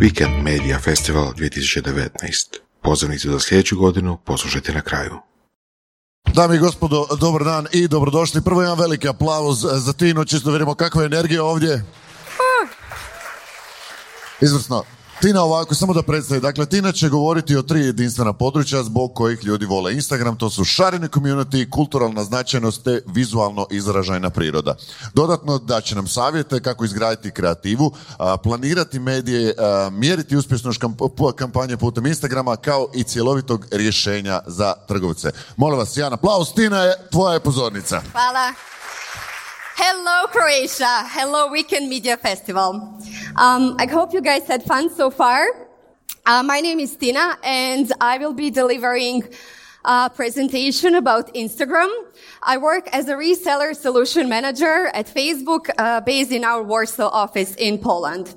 Weekend Media Festival 2019. Pozivnicu za sljedeću godinu poslušajte na kraju. Dame i gospodo, dobar dan i dobrodošli. Prvo jedan veliki aplauz za Tinu, čisto vidimo kakva je energija ovdje. Izvrsno. Tina ovako, samo da predstavi. Dakle, Tina će govoriti o tri jedinstvena područja zbog kojih ljudi vole Instagram. To su šareni community, kulturalna značajnost te vizualno izražajna priroda. Dodatno da će nam savjete kako izgraditi kreativu, planirati medije, mjeriti uspješnost kampanje putem Instagrama kao i cjelovitog rješenja za trgovce. Molim vas, Jan, aplauz. Tina je tvoja pozornica. Hvala. Hello, Croatia. Hello, Weekend Media Festival. Um, I hope you guys had fun so far. Uh, my name is Tina, and I will be delivering a presentation about Instagram. I work as a reseller solution manager at Facebook, uh, based in our Warsaw office in Poland.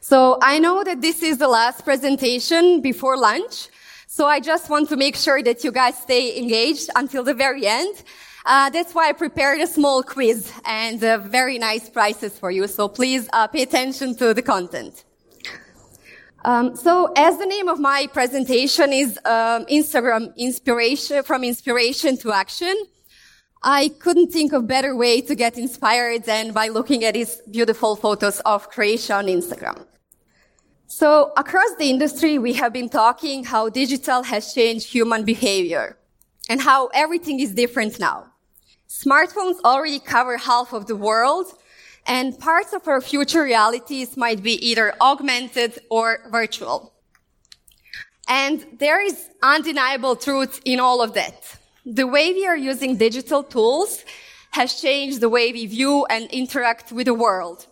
So I know that this is the last presentation before lunch. So I just want to make sure that you guys stay engaged until the very end. Uh, that's why I prepared a small quiz and uh, very nice prizes for you. So please uh, pay attention to the content. Um, so, as the name of my presentation is um, Instagram inspiration from inspiration to action, I couldn't think of better way to get inspired than by looking at these beautiful photos of Croatia on Instagram. So, across the industry, we have been talking how digital has changed human behavior and how everything is different now. Smartphones already cover half of the world, and parts of our future realities might be either augmented or virtual. And there is undeniable truth in all of that. The way we are using digital tools has changed the way we view and interact with the world.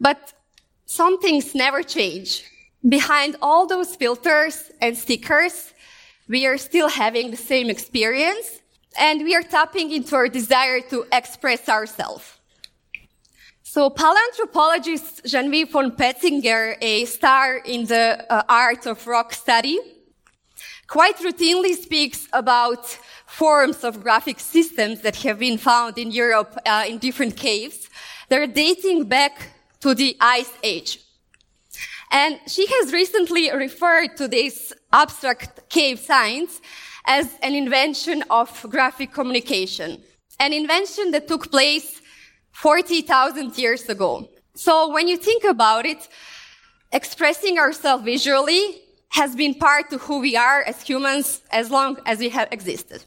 But some things never change. Behind all those filters and stickers, we are still having the same experience and we are tapping into our desire to express ourselves. So paleoanthropologist Genevieve von Petzinger, a star in the uh, art of rock study, quite routinely speaks about forms of graphic systems that have been found in Europe uh, in different caves. They're dating back to the Ice Age. And she has recently referred to these abstract cave signs as an invention of graphic communication, an invention that took place 40,000 years ago. So when you think about it, expressing ourselves visually has been part of who we are as humans as long as we have existed.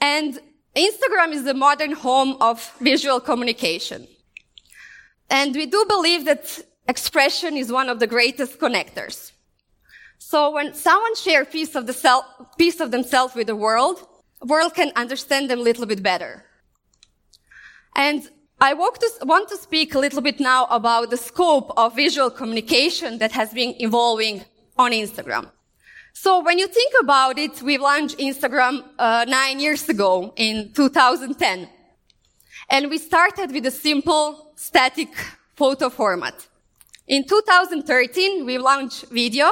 And Instagram is the modern home of visual communication. And we do believe that expression is one of the greatest connectors. So when someone shares piece of, the self, piece of themselves with the world, world can understand them a little bit better. And I want to speak a little bit now about the scope of visual communication that has been evolving on Instagram. So when you think about it, we launched Instagram uh, nine years ago in 2010. And we started with a simple static photo format. In 2013, we launched video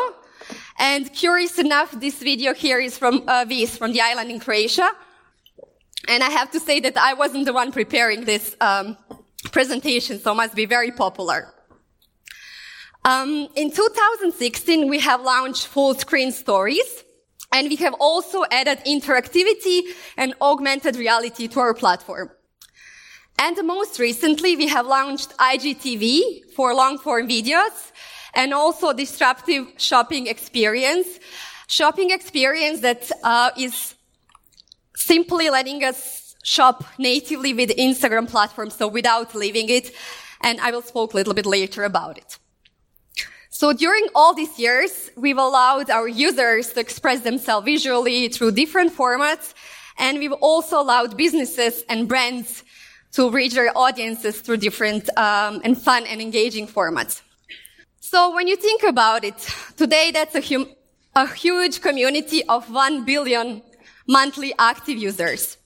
and curious enough, this video here is from uh, Vis, from the island in Croatia. And I have to say that I wasn't the one preparing this um, presentation, so must be very popular. Um, in 2016, we have launched full screen stories, and we have also added interactivity and augmented reality to our platform. And most recently, we have launched IGTV for long form videos, and also disruptive shopping experience. Shopping experience that uh, is simply letting us shop natively with Instagram platform, so without leaving it. And I will speak a little bit later about it. So during all these years, we've allowed our users to express themselves visually through different formats. And we've also allowed businesses and brands to reach their audiences through different um, and fun and engaging formats. So when you think about it, today that's a, hum- a huge community of 1 billion monthly active users.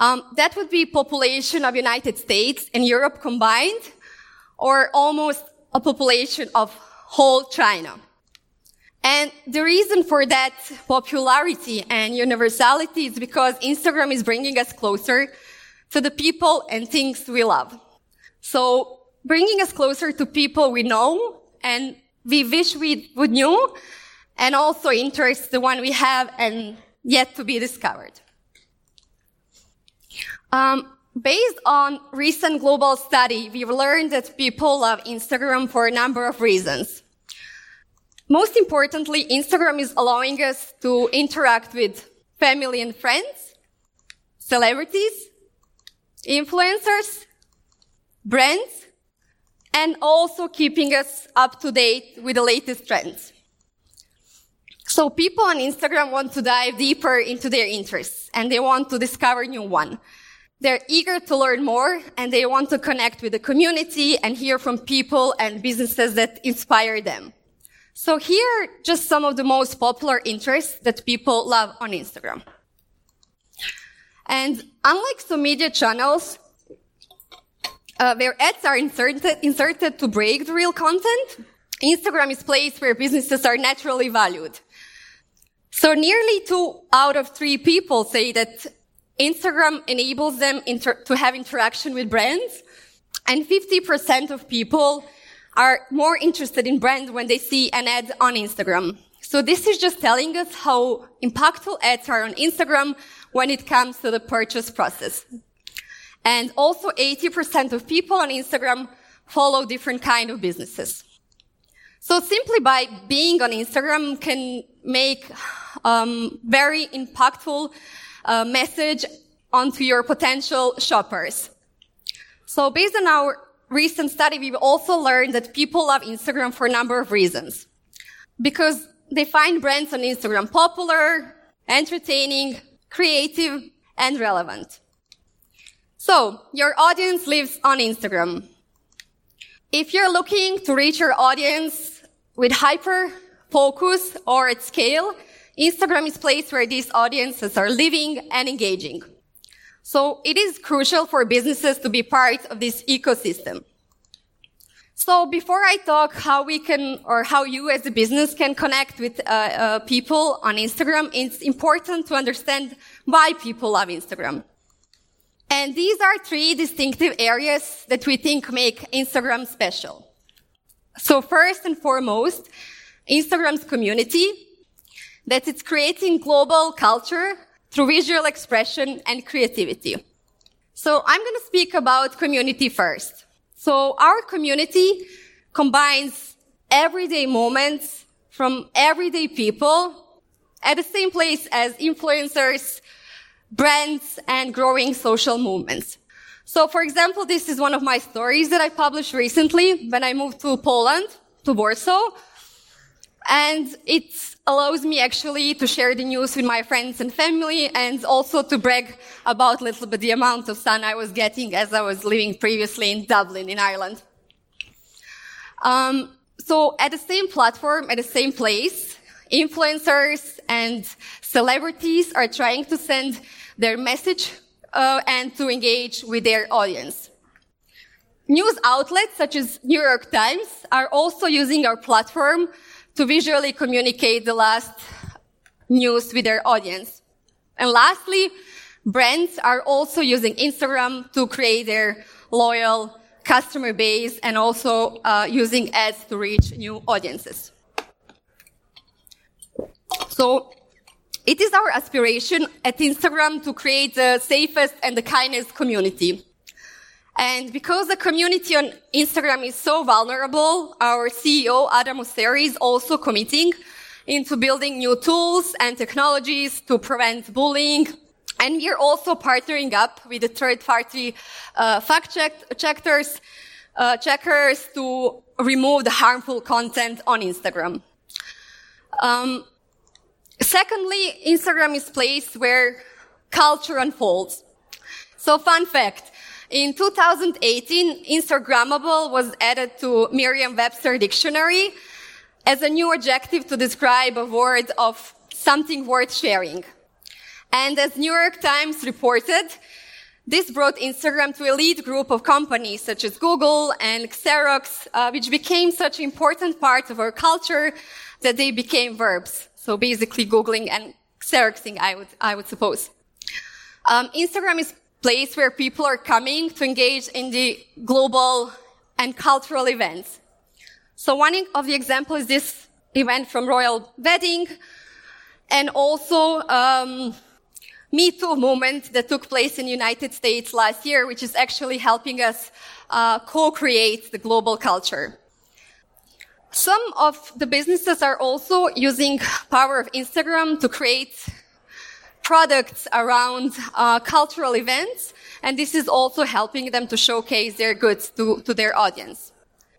Um, that would be population of United States and Europe combined, or almost a population of whole China. And the reason for that popularity and universality is because Instagram is bringing us closer to the people and things we love. So bringing us closer to people we know and we wish we would knew, and also interests the one we have and yet to be discovered. Um, based on recent global study, we've learned that people love Instagram for a number of reasons. Most importantly, Instagram is allowing us to interact with family and friends, celebrities, influencers, brands, and also keeping us up to date with the latest trends. So people on Instagram want to dive deeper into their interests and they want to discover new one. They're eager to learn more and they want to connect with the community and hear from people and businesses that inspire them. So here are just some of the most popular interests that people love on Instagram. And unlike some media channels, uh, where ads are inserted, inserted to break the real content, Instagram is place where businesses are naturally valued. So nearly two out of three people say that Instagram enables them inter- to have interaction with brands, and 50% of people are more interested in brands when they see an ad on Instagram. So this is just telling us how impactful ads are on Instagram when it comes to the purchase process. And also 80% of people on Instagram follow different kind of businesses. So simply by being on Instagram can make um, very impactful uh, message onto your potential shoppers. So based on our recent study, we've also learned that people love Instagram for a number of reasons. Because they find brands on Instagram popular, entertaining, creative, and relevant. So, your audience lives on Instagram. If you're looking to reach your audience with hyper focus or at scale, Instagram is a place where these audiences are living and engaging. So it is crucial for businesses to be part of this ecosystem. So before I talk how we can, or how you as a business can connect with uh, uh, people on Instagram, it's important to understand why people love Instagram. And these are three distinctive areas that we think make Instagram special. So first and foremost, Instagram's community, that it's creating global culture through visual expression and creativity. So I'm going to speak about community first. So our community combines everyday moments from everyday people at the same place as influencers, brands, and growing social movements. So for example, this is one of my stories that I published recently when I moved to Poland, to Warsaw. And it allows me actually to share the news with my friends and family and also to brag about a little bit the amount of sun I was getting as I was living previously in Dublin in Ireland. Um, so at the same platform, at the same place, influencers and celebrities are trying to send their message uh, and to engage with their audience. News outlets such as New York Times are also using our platform to visually communicate the last news with their audience. And lastly, brands are also using Instagram to create their loyal customer base and also uh, using ads to reach new audiences. So it is our aspiration at Instagram to create the safest and the kindest community. And because the community on Instagram is so vulnerable, our CEO, Adam Mosseri, is also committing into building new tools and technologies to prevent bullying. And we are also partnering up with the third party uh, fact check- checkers, uh, checkers to remove the harmful content on Instagram. Um, secondly, Instagram is place where culture unfolds. So fun fact, in 2018, Instagrammable was added to Merriam-Webster dictionary as a new adjective to describe a word of something worth sharing. And as New York Times reported, this brought Instagram to a lead group of companies such as Google and Xerox, uh, which became such an important part of our culture that they became verbs. So basically Googling and Xeroxing, I would, I would suppose. Um, Instagram is place where people are coming to engage in the global and cultural events. So one of the examples is this event from Royal Wedding and also um, Me Too movement that took place in United States last year, which is actually helping us uh, co-create the global culture. Some of the businesses are also using power of Instagram to create products around uh, cultural events, and this is also helping them to showcase their goods to, to their audience.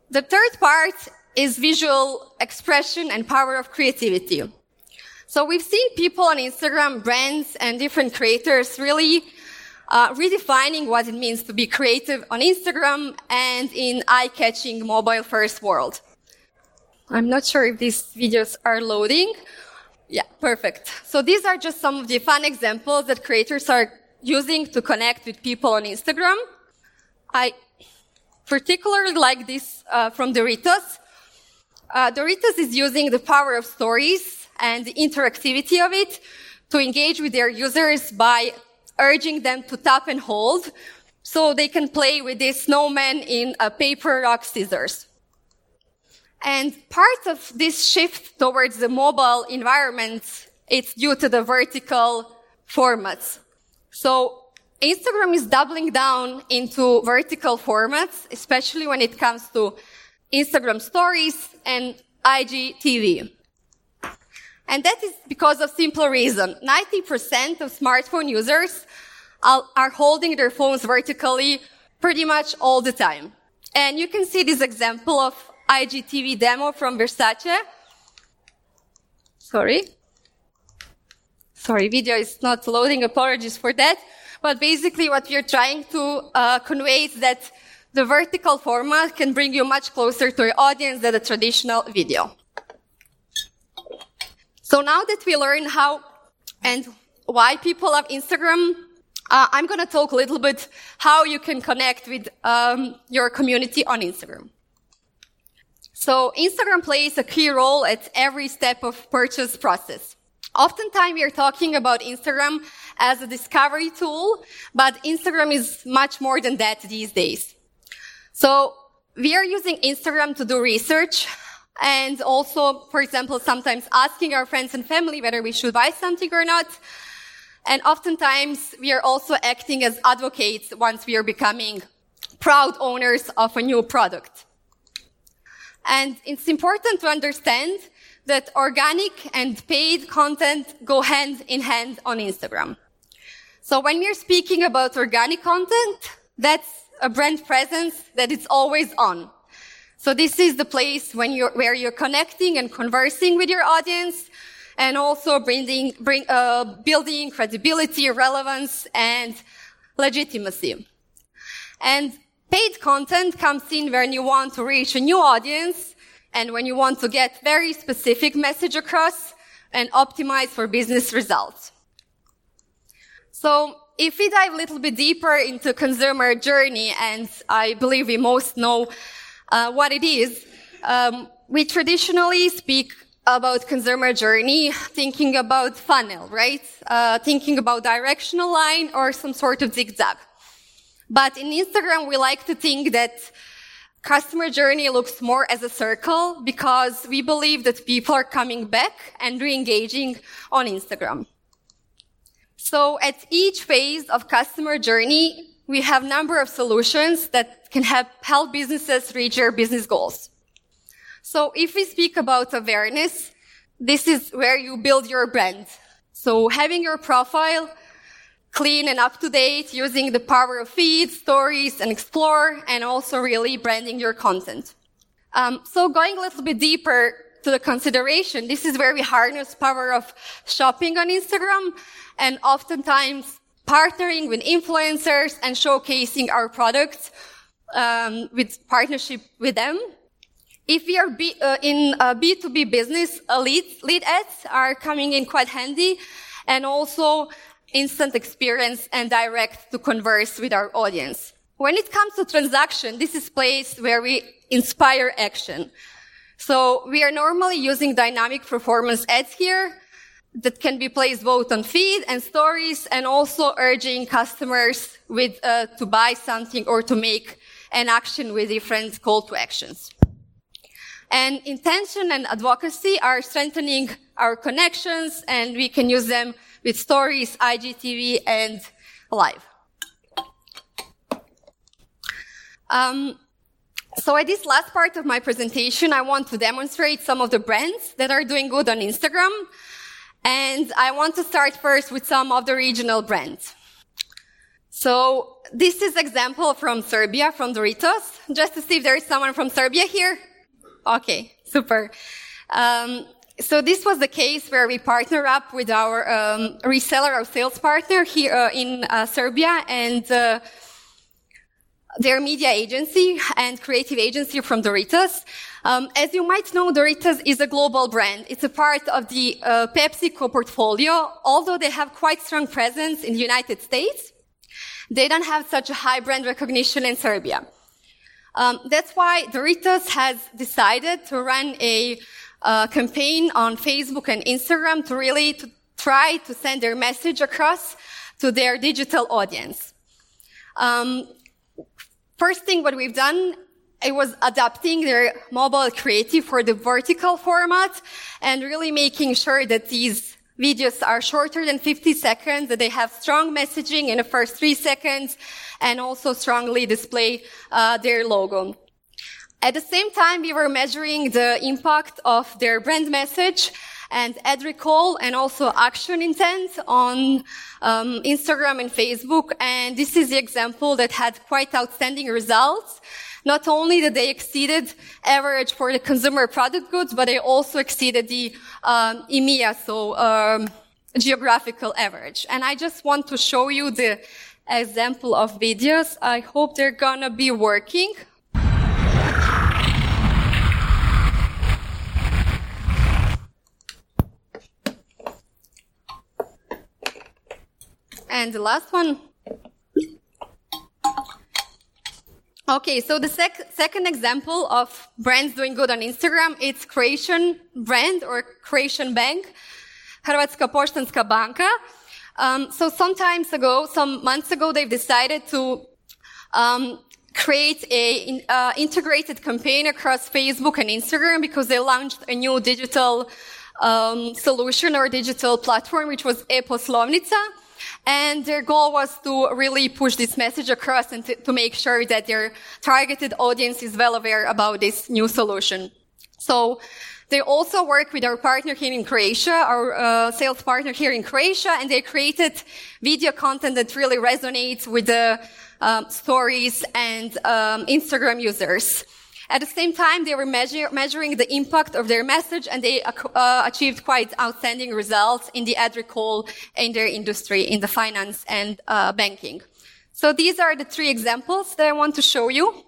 The third part is visual expression and power of creativity. So we've seen people on Instagram, brands and different creators really uh, redefining what it means to be creative on Instagram and in eye-catching mobile-first world. I'm not sure if these videos are loading. Yeah, perfect. So these are just some of the fun examples that creators are using to connect with people on Instagram. I particularly like this uh, from Doritos. Uh, Doritos is using the power of stories and the interactivity of it to engage with their users by urging them to tap and hold so they can play with this snowman in a paper, rock, scissors. And part of this shift towards the mobile environment, it's due to the vertical formats. So Instagram is doubling down into vertical formats, especially when it comes to Instagram stories and IGTV. And that is because of simple reason. 90% of smartphone users are holding their phones vertically pretty much all the time. And you can see this example of IGTV demo from Versace. Sorry. Sorry, video is not loading. Apologies for that. But basically what we're trying to uh, convey is that the vertical format can bring you much closer to your audience than a traditional video. So now that we learn how and why people love Instagram, uh, I'm going to talk a little bit how you can connect with um, your community on Instagram. So Instagram plays a key role at every step of purchase process. Oftentimes we are talking about Instagram as a discovery tool, but Instagram is much more than that these days. So we are using Instagram to do research and also, for example, sometimes asking our friends and family whether we should buy something or not. And oftentimes we are also acting as advocates once we are becoming proud owners of a new product. And it's important to understand that organic and paid content go hand in hand on Instagram. So when we're speaking about organic content, that's a brand presence that is always on. So this is the place when you're, where you're connecting and conversing with your audience and also bringing, bring, uh, building credibility, relevance, and legitimacy. And paid content comes in when you want to reach a new audience and when you want to get very specific message across and optimize for business results. So if we dive a little bit deeper into consumer journey, and I believe we most know uh, what it is, um, we traditionally speak about consumer journey, thinking about funnel, right? Uh, thinking about directional line or some sort of zigzag. But in Instagram, we like to think that customer journey looks more as a circle because we believe that people are coming back and re-engaging on Instagram. So at each phase of customer journey, we have number of solutions that can help, businesses reach their business goals. So if we speak about awareness, this is where you build your brand. So having your profile clean and up to date using the power of feeds, stories, and explore, and also really branding your content. Um, so going a little bit deeper to the consideration, this is where we harness power of shopping on Instagram and oftentimes partnering with influencers and showcasing our products um, with partnership with them if we are B, uh, in a B2B business, uh, lead, lead ads are coming in quite handy and also instant experience and direct to converse with our audience. When it comes to transaction, this is place where we inspire action. So we are normally using dynamic performance ads here that can be placed both on feed and stories and also urging customers with uh, to buy something or to make an action with different call to actions. And intention and advocacy are strengthening our connections and we can use them with stories, IGTV and live. Um, so at this last part of my presentation, I want to demonstrate some of the brands that are doing good on Instagram. And I want to start first with some of the regional brands. So this is example from Serbia, from Doritos, just to see if there is someone from Serbia here. Okay, super. Um, so this was the case where we partner up with our um, reseller, our sales partner here uh, in uh, Serbia, and uh, their media agency and creative agency from Doritos. Um, as you might know, Doritos is a global brand. It's a part of the uh, PepsiCo portfolio. Although they have quite strong presence in the United States, they don't have such a high brand recognition in Serbia. Um, that's why Doritos has decided to run a uh, campaign on Facebook and Instagram to really to try to send their message across to their digital audience. Um, first thing what we've done it was adapting their mobile creative for the vertical format and really making sure that these videos are shorter than 50 seconds, that they have strong messaging in the first three seconds, and also strongly display uh, their logo. At the same time, we were measuring the impact of their brand message and ad recall and also action intent on um, Instagram and Facebook. And this is the example that had quite outstanding results. Not only that they exceeded average for the consumer product goods, but they also exceeded the um, EMEA, so um, geographical average. And I just want to show you the example of videos. I hope they're gonna be working. And the last one. Okay, so the sec- second example of brands doing good on Instagram, it's Croatian brand or Croatian bank, Hrvatska Poštanska banka. Um, so some times ago, some months ago, they've decided to um, create a uh, integrated campaign across Facebook and Instagram because they launched a new digital um, solution or digital platform, which was e-poslovnica. And their goal was to really push this message across and to, make sure that their targeted audience is well aware about this new solution. So they also work with our partner here in Croatia, our uh, sales partner here in Croatia, and they created video content that really resonates with the um, stories and um, Instagram users. At the same time, they were measure, measuring the impact of their message and they uh, achieved quite outstanding results in the ad recall in their industry, in the finance and uh, banking. So these are the three examples that I want to show you.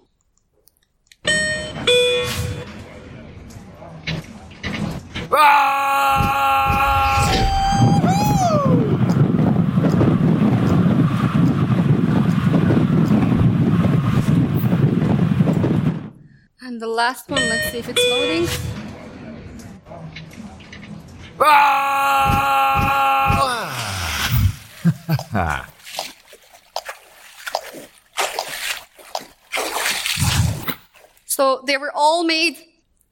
And the last one, let's see if it's loading. so they were all made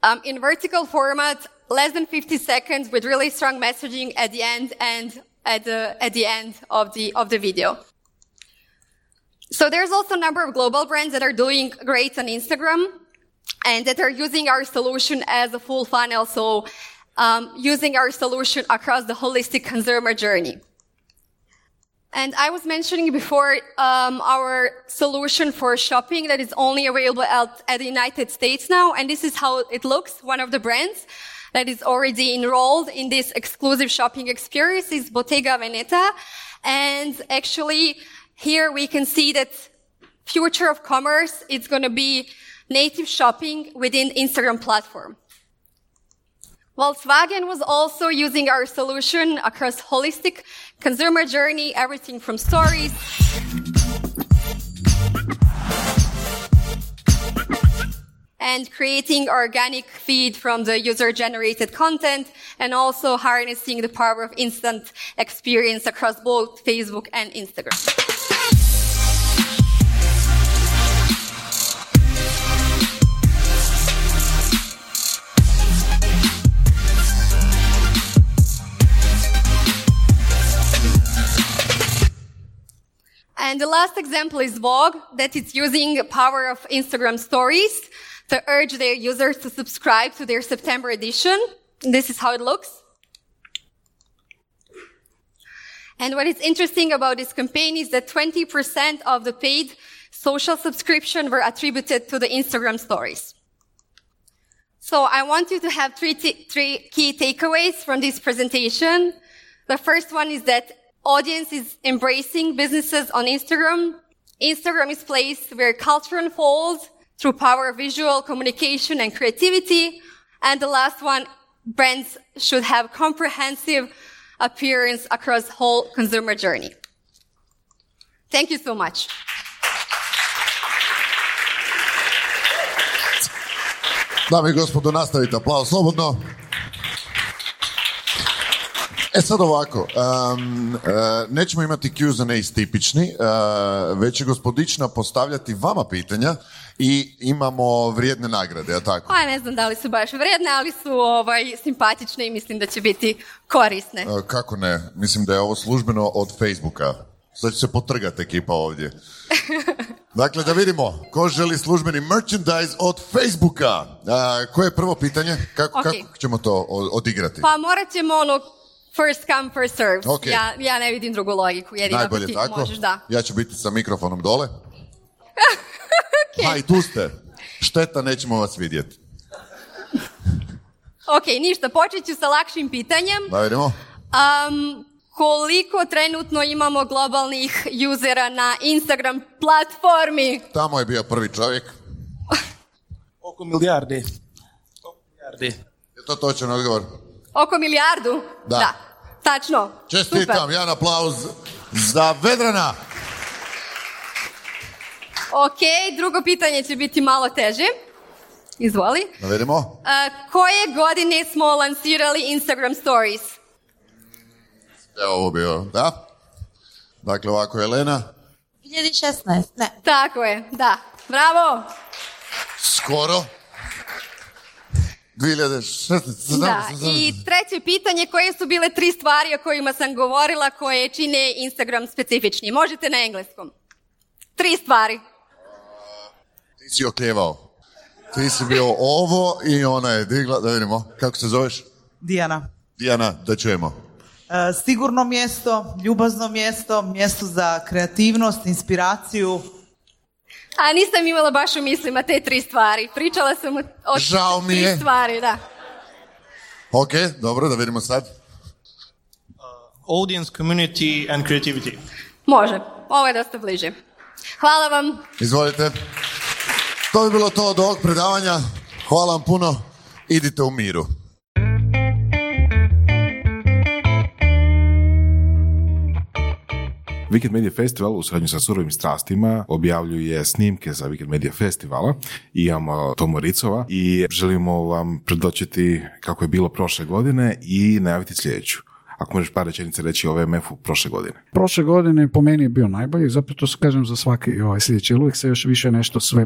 um, in vertical format, less than 50 seconds, with really strong messaging at the end and at the at the end of the of the video. So there's also a number of global brands that are doing great on Instagram and that are using our solution as a full funnel. So um, using our solution across the holistic consumer journey. And I was mentioning before um, our solution for shopping that is only available at, at the United States now, and this is how it looks. One of the brands that is already enrolled in this exclusive shopping experience is Bottega Veneta, and actually here we can see that future of commerce is going to be native shopping within Instagram platform. Volkswagen was also using our solution across holistic consumer journey, everything from stories. and creating organic feed from the user generated content and also harnessing the power of instant experience across both Facebook and Instagram. And the last example is Vogue, that is using power of Instagram stories to urge their users to subscribe to their September edition. This is how it looks. And what is interesting about this campaign is that 20% of the paid social subscription were attributed to the Instagram stories. So I want you to have three, three key takeaways from this presentation. The first one is that audience is embracing businesses on Instagram. Instagram is place where culture unfolds through power of visual communication and creativity. And the last one, brands should have comprehensive appearance across whole consumer journey. Thank you so much. Dame i gospodo, nastavite aplauz. E sad ovako, um, uh, nećemo imati Q&A tipični, uh, već će gospodična postavljati vama pitanja i imamo vrijedne nagrade, a tako? Pa ne znam da li su baš vrijedne, ali su ovaj, simpatične i mislim da će biti korisne. Uh, kako ne? Mislim da je ovo službeno od Facebooka. Sad će se potrgati ekipa ovdje. Dakle, da vidimo ko želi službeni merchandise od Facebooka. Koje je prvo pitanje? Kako, kako ćemo to odigrati? Pa morat ćemo ono first come, first serve. Ok. Ja, ja ne vidim drugu logiku, jedino Najbolje ti tako. možeš, da. Ja ću biti sa mikrofonom dole. Ha, i tu ste. Šteta, nećemo vas vidjeti. Ok, ništa, počet ću sa lakšim pitanjem. Da vidimo. Um, koliko trenutno imamo globalnih usera na Instagram platformi? Tamo je bio prvi čovjek. Oko milijardi. Oko milijardi. Je to točan odgovor? Oko milijardu? Da. Tačno. Čestitam, Super. jedan aplauz za Vedrana. Ok, drugo pitanje će biti malo teže. Izvoli. Da vidimo. Uh, koje godine smo lansirali Instagram Stories? Evo ovo bio, da? Dakle, ovako, Elena. 2016, ne. Tako je, da. Bravo. Skoro. 2016. Da. I treće pitanje, koje su bile tri stvari o kojima sam govorila koje čine Instagram specifični? Možete na engleskom. Tri stvari. Ti si okljevao. Ti si bio ovo i ona je digla, da vidimo. Kako se zoveš? Dijana. Dijana, da čujemo. E, sigurno mjesto, ljubazno mjesto, mjesto za kreativnost, inspiraciju. A nisam imala baš u mislima te tri stvari. Pričala sam o, Žao mi tri je. stvari, da. Ok, dobro, da vidimo sad. Audience, community and creativity. Može. Ovo je dosta bliže. Hvala vam. Izvolite. To bi bilo to od ovog predavanja. Hvala vam puno. Idite u miru. Weekend Media Festival u suradnju sa Surovim strastima objavljuje snimke za Weekend Media Festivala. Imamo Tomo Ricova i želimo vam predočiti kako je bilo prošle godine i najaviti sljedeću. Ako možeš par rečenica reći o VMF-u prošle godine. Prošle godine po meni je bio najbolji, zapravo to se kažem za svaki ovaj sljedeći, uvijek se još više nešto sve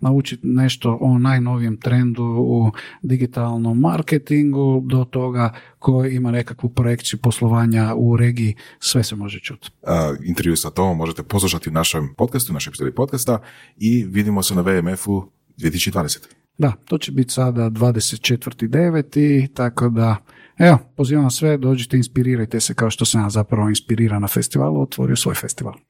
naučiti nešto o najnovijem trendu u digitalnom marketingu do toga koji ima nekakvu projekciju poslovanja u regiji, sve se može čuti. Uh, intervju sa Tomom možete poslušati u našem podcastu, u našoj epizodi podcasta i vidimo se na VMF-u 2020. Da, to će biti sada 24.9. tako da evo, pozivam sve, dođite, inspirirajte se kao što sam ja zapravo inspiriran na festivalu, otvorio svoj festival.